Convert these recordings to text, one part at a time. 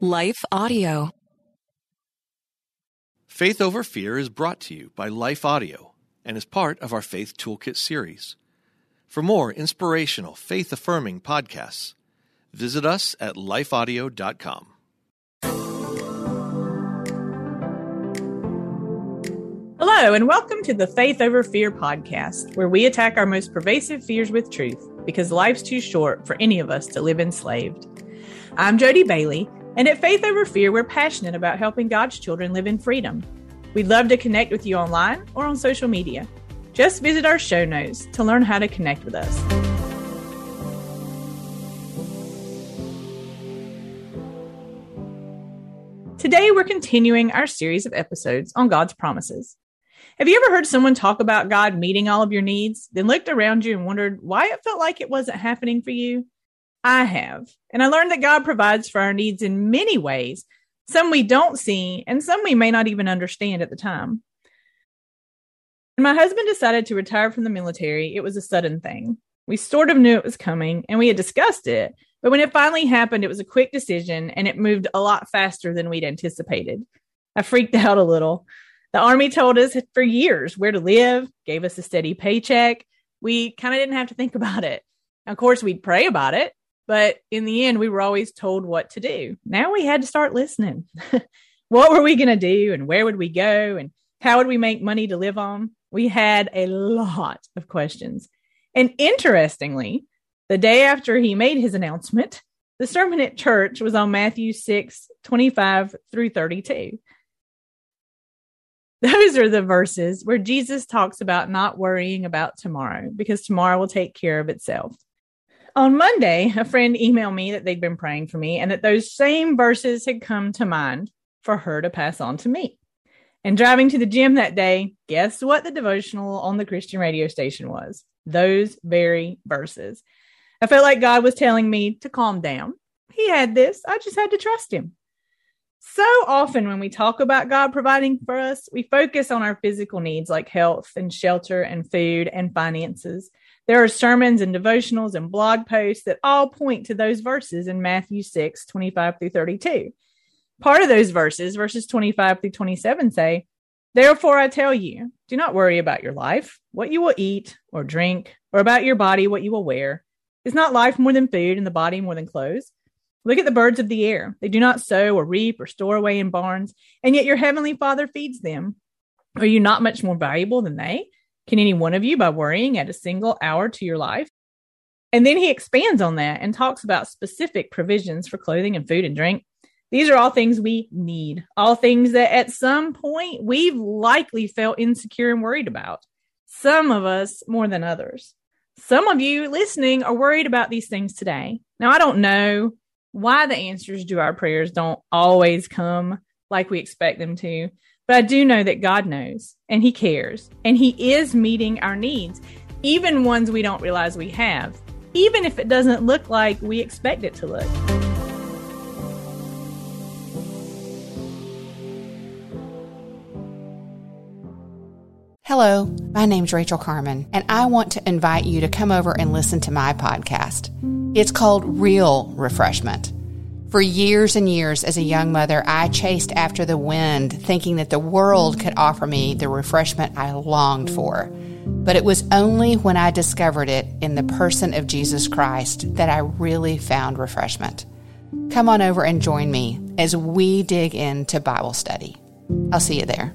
Life Audio. Faith Over Fear is brought to you by Life Audio and is part of our Faith Toolkit series. For more inspirational, faith affirming podcasts, visit us at lifeaudio.com. Hello, and welcome to the Faith Over Fear podcast, where we attack our most pervasive fears with truth because life's too short for any of us to live enslaved. I'm Jodie Bailey, and at Faith Over Fear, we're passionate about helping God's children live in freedom. We'd love to connect with you online or on social media. Just visit our show notes to learn how to connect with us. Today, we're continuing our series of episodes on God's promises. Have you ever heard someone talk about God meeting all of your needs, then looked around you and wondered why it felt like it wasn't happening for you? I have. And I learned that God provides for our needs in many ways, some we don't see, and some we may not even understand at the time. When my husband decided to retire from the military, it was a sudden thing. We sort of knew it was coming and we had discussed it, but when it finally happened, it was a quick decision and it moved a lot faster than we'd anticipated. I freaked out a little. The Army told us for years where to live, gave us a steady paycheck. We kind of didn't have to think about it. Of course, we'd pray about it, but in the end, we were always told what to do. Now we had to start listening. what were we going to do and where would we go and how would we make money to live on? We had a lot of questions. And interestingly, the day after he made his announcement, the sermon at church was on Matthew 6 25 through 32. Those are the verses where Jesus talks about not worrying about tomorrow because tomorrow will take care of itself. On Monday, a friend emailed me that they'd been praying for me and that those same verses had come to mind for her to pass on to me. And driving to the gym that day, guess what the devotional on the Christian radio station was? Those very verses. I felt like God was telling me to calm down. He had this. I just had to trust him. So often, when we talk about God providing for us, we focus on our physical needs like health and shelter and food and finances. There are sermons and devotionals and blog posts that all point to those verses in Matthew 6 25 through 32. Part of those verses, verses 25 through 27, say, Therefore I tell you, do not worry about your life, what you will eat or drink, or about your body, what you will wear. Is not life more than food and the body more than clothes? Look at the birds of the air. They do not sow or reap or store away in barns, and yet your heavenly Father feeds them. Are you not much more valuable than they? Can any one of you, by worrying, add a single hour to your life? And then he expands on that and talks about specific provisions for clothing and food and drink. These are all things we need, all things that at some point we've likely felt insecure and worried about. Some of us more than others. Some of you listening are worried about these things today. Now, I don't know why the answers to our prayers don't always come like we expect them to. But I do know that God knows and He cares and He is meeting our needs, even ones we don't realize we have, even if it doesn't look like we expect it to look. Hello, my name's Rachel Carmen, and I want to invite you to come over and listen to my podcast. It's called Real Refreshment. For years and years as a young mother, I chased after the wind, thinking that the world could offer me the refreshment I longed for. But it was only when I discovered it in the person of Jesus Christ that I really found refreshment. Come on over and join me as we dig into Bible study. I'll see you there.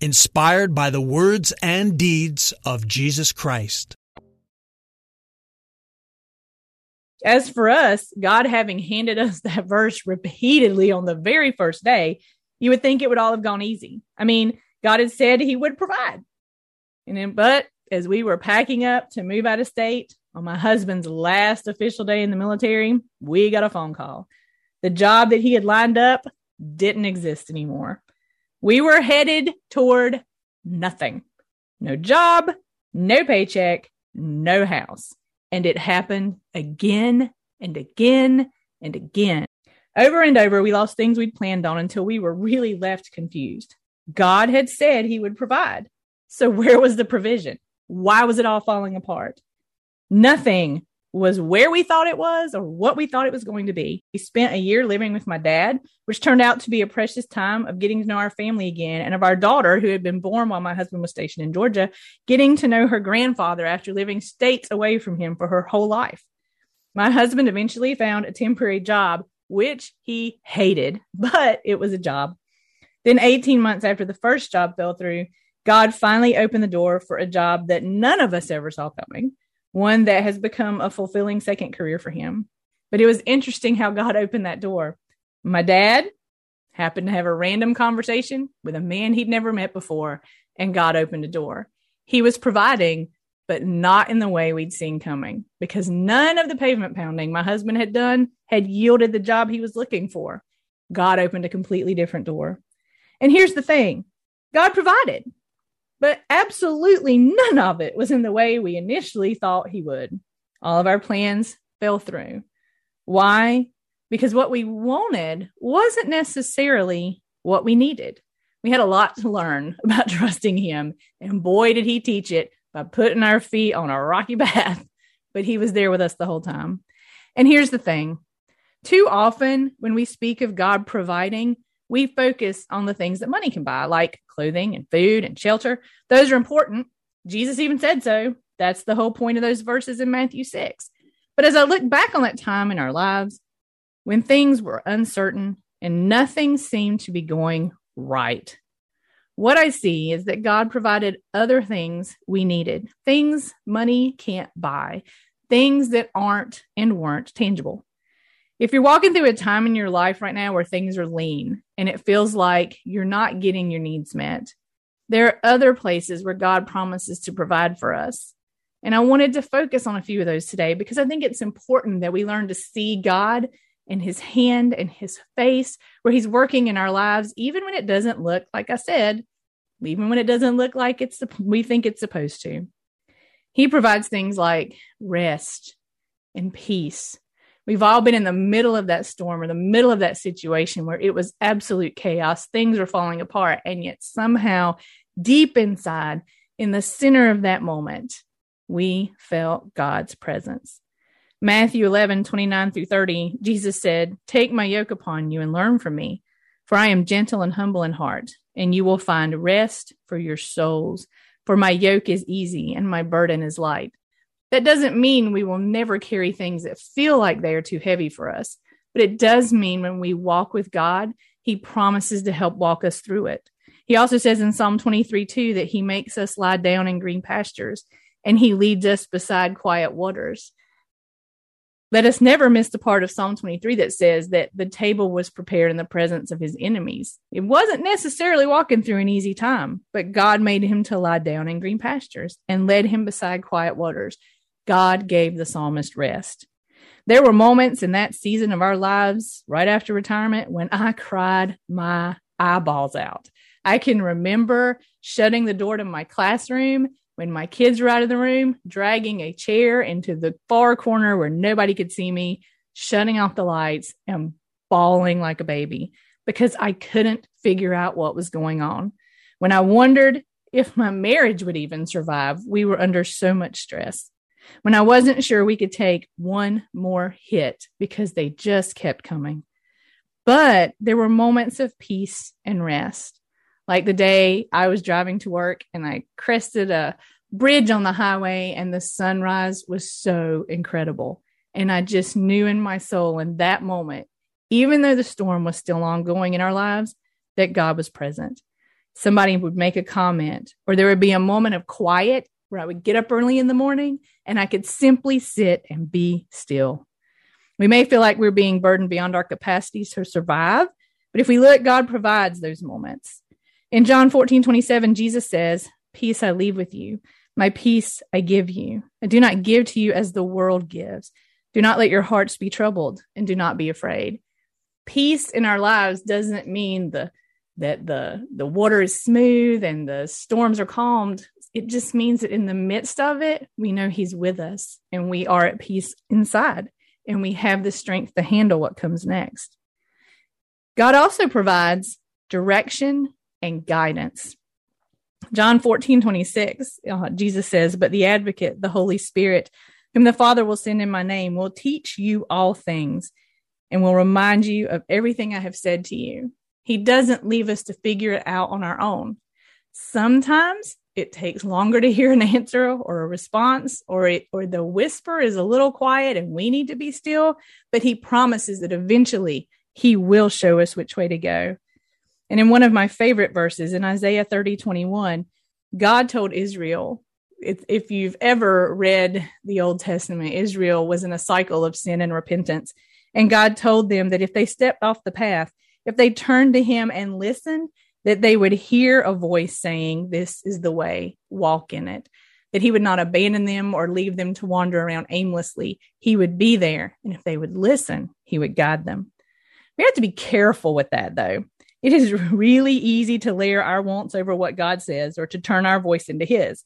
inspired by the words and deeds of Jesus Christ. As for us, God having handed us that verse repeatedly on the very first day, you would think it would all have gone easy. I mean, God had said he would provide. And then, but as we were packing up to move out of state, on my husband's last official day in the military, we got a phone call. The job that he had lined up didn't exist anymore. We were headed toward nothing no job, no paycheck, no house. And it happened again and again and again. Over and over, we lost things we'd planned on until we were really left confused. God had said he would provide. So, where was the provision? Why was it all falling apart? Nothing was where we thought it was or what we thought it was going to be. We spent a year living with my dad, which turned out to be a precious time of getting to know our family again and of our daughter, who had been born while my husband was stationed in Georgia, getting to know her grandfather after living states away from him for her whole life. My husband eventually found a temporary job, which he hated, but it was a job. Then, 18 months after the first job fell through, God finally opened the door for a job that none of us ever saw coming one that has become a fulfilling second career for him. But it was interesting how God opened that door. My dad happened to have a random conversation with a man he'd never met before, and God opened a door. He was providing, but not in the way we'd seen coming, because none of the pavement pounding my husband had done had yielded the job he was looking for. God opened a completely different door. And here's the thing God provided. But absolutely none of it was in the way we initially thought he would. All of our plans fell through. Why? Because what we wanted wasn't necessarily what we needed. We had a lot to learn about trusting him, and boy, did he teach it by putting our feet on a rocky path. But he was there with us the whole time. And here's the thing too often, when we speak of God providing, we focus on the things that money can buy, like clothing and food and shelter. Those are important. Jesus even said so. That's the whole point of those verses in Matthew 6. But as I look back on that time in our lives, when things were uncertain and nothing seemed to be going right, what I see is that God provided other things we needed, things money can't buy, things that aren't and weren't tangible if you're walking through a time in your life right now where things are lean and it feels like you're not getting your needs met, there are other places where God promises to provide for us. And I wanted to focus on a few of those today because I think it's important that we learn to see God and his hand and his face where he's working in our lives, even when it doesn't look, like I said, even when it doesn't look like it's we think it's supposed to. He provides things like rest and peace We've all been in the middle of that storm or the middle of that situation where it was absolute chaos. Things were falling apart. And yet, somehow, deep inside, in the center of that moment, we felt God's presence. Matthew 11, 29 through 30, Jesus said, Take my yoke upon you and learn from me, for I am gentle and humble in heart, and you will find rest for your souls. For my yoke is easy and my burden is light. That doesn't mean we will never carry things that feel like they are too heavy for us, but it does mean when we walk with God, He promises to help walk us through it. He also says in Psalm 23 2 that He makes us lie down in green pastures and He leads us beside quiet waters. Let us never miss the part of Psalm 23 that says that the table was prepared in the presence of his enemies. It wasn't necessarily walking through an easy time, but God made him to lie down in green pastures and led him beside quiet waters. God gave the psalmist rest. There were moments in that season of our lives right after retirement when I cried my eyeballs out. I can remember shutting the door to my classroom when my kids were out of the room, dragging a chair into the far corner where nobody could see me, shutting off the lights, and bawling like a baby because I couldn't figure out what was going on. When I wondered if my marriage would even survive, we were under so much stress when I wasn't sure we could take one more hit because they just kept coming. But there were moments of peace and rest, like the day I was driving to work and I crested a bridge on the highway and the sunrise was so incredible. And I just knew in my soul in that moment, even though the storm was still ongoing in our lives, that God was present. Somebody would make a comment, or there would be a moment of quiet where I would get up early in the morning and I could simply sit and be still. We may feel like we're being burdened beyond our capacities to survive, but if we look, God provides those moments. In John 14, 27, Jesus says, Peace I leave with you. My peace I give you. I do not give to you as the world gives. Do not let your hearts be troubled and do not be afraid. Peace in our lives doesn't mean the that the the water is smooth and the storms are calmed. It just means that in the midst of it, we know he's with us and we are at peace inside and we have the strength to handle what comes next. God also provides direction and guidance. John 14, 26, uh, Jesus says, But the advocate, the Holy Spirit, whom the Father will send in my name, will teach you all things and will remind you of everything I have said to you. He doesn't leave us to figure it out on our own. Sometimes it takes longer to hear an answer or a response or it, or the whisper is a little quiet and we need to be still, but he promises that eventually he will show us which way to go. And in one of my favorite verses in Isaiah 30, 21, God told Israel, if, if you've ever read the Old Testament, Israel was in a cycle of sin and repentance. And God told them that if they stepped off the path, if they turned to Him and listened, that they would hear a voice saying, This is the way, walk in it. That He would not abandon them or leave them to wander around aimlessly. He would be there. And if they would listen, He would guide them. We have to be careful with that, though. It is really easy to layer our wants over what God says or to turn our voice into His.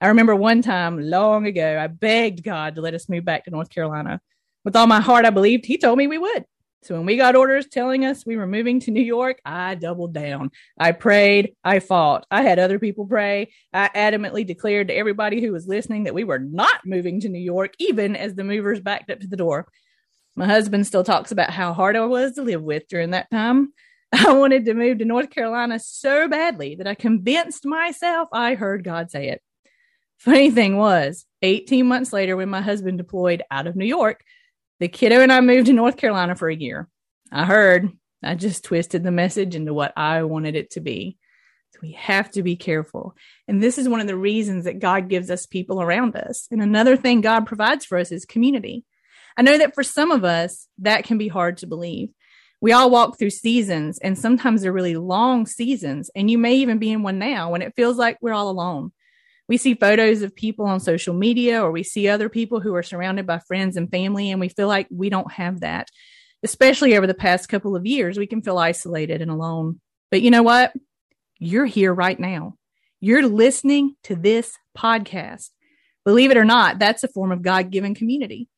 I remember one time long ago, I begged God to let us move back to North Carolina. With all my heart, I believed He told me we would. So when we got orders telling us we were moving to New York, I doubled down. I prayed. I fought. I had other people pray. I adamantly declared to everybody who was listening that we were not moving to New York, even as the movers backed up to the door. My husband still talks about how hard I was to live with during that time. I wanted to move to North Carolina so badly that I convinced myself I heard God say it. Funny thing was, 18 months later, when my husband deployed out of New York, the kiddo and I moved to North Carolina for a year. I heard, I just twisted the message into what I wanted it to be. So we have to be careful. And this is one of the reasons that God gives us people around us. And another thing God provides for us is community. I know that for some of us, that can be hard to believe. We all walk through seasons, and sometimes they're really long seasons. And you may even be in one now when it feels like we're all alone we see photos of people on social media or we see other people who are surrounded by friends and family and we feel like we don't have that. Especially over the past couple of years we can feel isolated and alone. But you know what? You're here right now. You're listening to this podcast. Believe it or not that's a form of god-given community.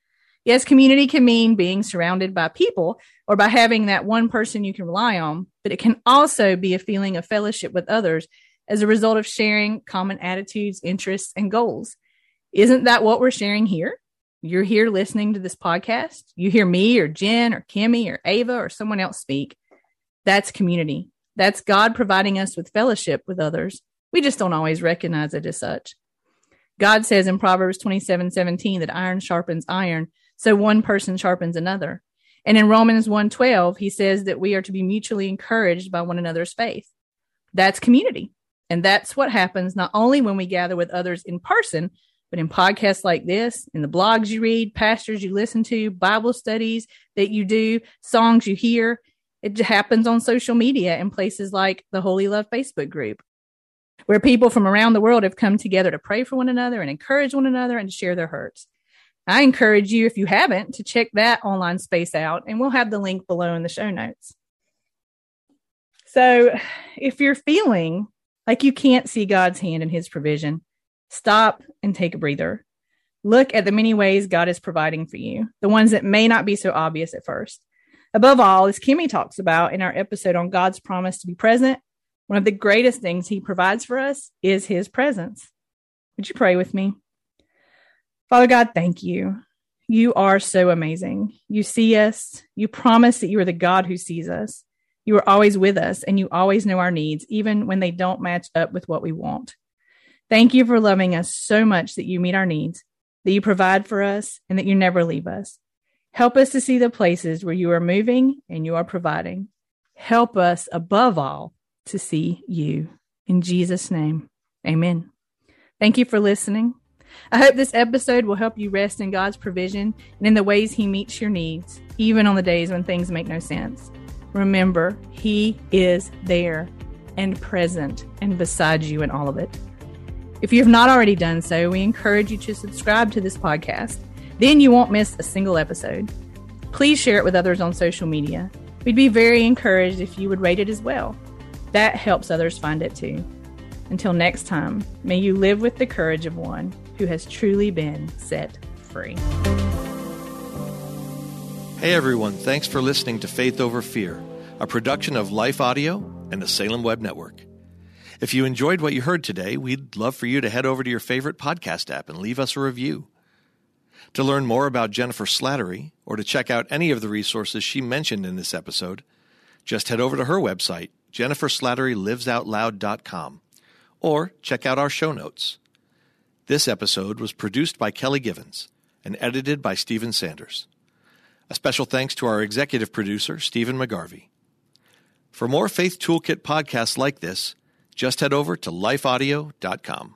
Yes community can mean being surrounded by people or by having that one person you can rely on but it can also be a feeling of fellowship with others as a result of sharing common attitudes, interests, and goals. Isn't that what we're sharing here? You're here listening to this podcast. You hear me or Jen or Kimmy or Ava or someone else speak. That's community. That's God providing us with fellowship with others. We just don't always recognize it as such. God says in Proverbs 27 17 that iron sharpens iron, so one person sharpens another. And in Romans 1 12, he says that we are to be mutually encouraged by one another's faith. That's community. And that's what happens not only when we gather with others in person, but in podcasts like this, in the blogs you read, pastors you listen to, Bible studies that you do, songs you hear. It happens on social media in places like the Wholly Loved Facebook group, where people from around the world have come together to pray for one another and encourage one another and share their hurts. I encourage you, if you haven't, to check that online space out, and we'll have the link below in the show notes. So, if you're feeling like you can't see God's hand in his provision, stop and take a breather. Look at the many ways God is providing for you, the ones that may not be so obvious at first. Above all, as Kimmy talks about in our episode on God's promise to be present, one of the greatest things he provides for us is his presence. Would you pray with me? Father God, thank you. You are so amazing. You see us. You promise that you are the God who sees us. You are always with us and you always know our needs, even when they don't match up with what we want. Thank you for loving us so much that you meet our needs, that you provide for us, and that you never leave us. Help us to see the places where you are moving and you are providing. Help us, above all, to see you. In Jesus' name, amen. Thank you for listening. I hope this episode will help you rest in God's provision and in the ways He meets your needs, even on the days when things make no sense. Remember, He is there and present and beside you in all of it. If you have not already done so, we encourage you to subscribe to this podcast. Then you won't miss a single episode. Please share it with others on social media. We'd be very encouraged if you would rate it as well. That helps others find it too. Until next time, may you live with the courage of one who has truly been set free. Hey everyone, thanks for listening to Faith Over Fear, a production of Life Audio and the Salem Web Network. If you enjoyed what you heard today, we'd love for you to head over to your favorite podcast app and leave us a review. To learn more about Jennifer Slattery or to check out any of the resources she mentioned in this episode, just head over to her website, jenniferslatterylivesoutloud.com, or check out our show notes. This episode was produced by Kelly Givens and edited by Stephen Sanders. A special thanks to our executive producer, Stephen McGarvey. For more Faith Toolkit podcasts like this, just head over to lifeaudio.com.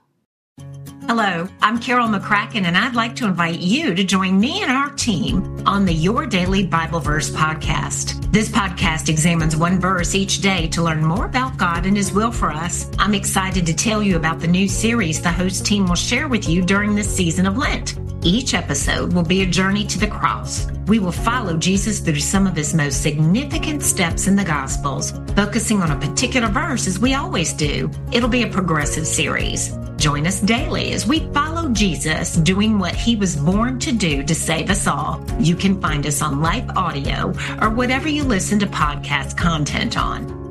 Hello, I'm Carol McCracken, and I'd like to invite you to join me and our team on the Your Daily Bible Verse podcast. This podcast examines one verse each day to learn more about God and His will for us. I'm excited to tell you about the new series the host team will share with you during this season of Lent. Each episode will be a journey to the cross. We will follow Jesus through some of his most significant steps in the Gospels, focusing on a particular verse as we always do. It'll be a progressive series. Join us daily as we follow Jesus doing what he was born to do to save us all. You can find us on Life Audio or whatever you listen to podcast content on.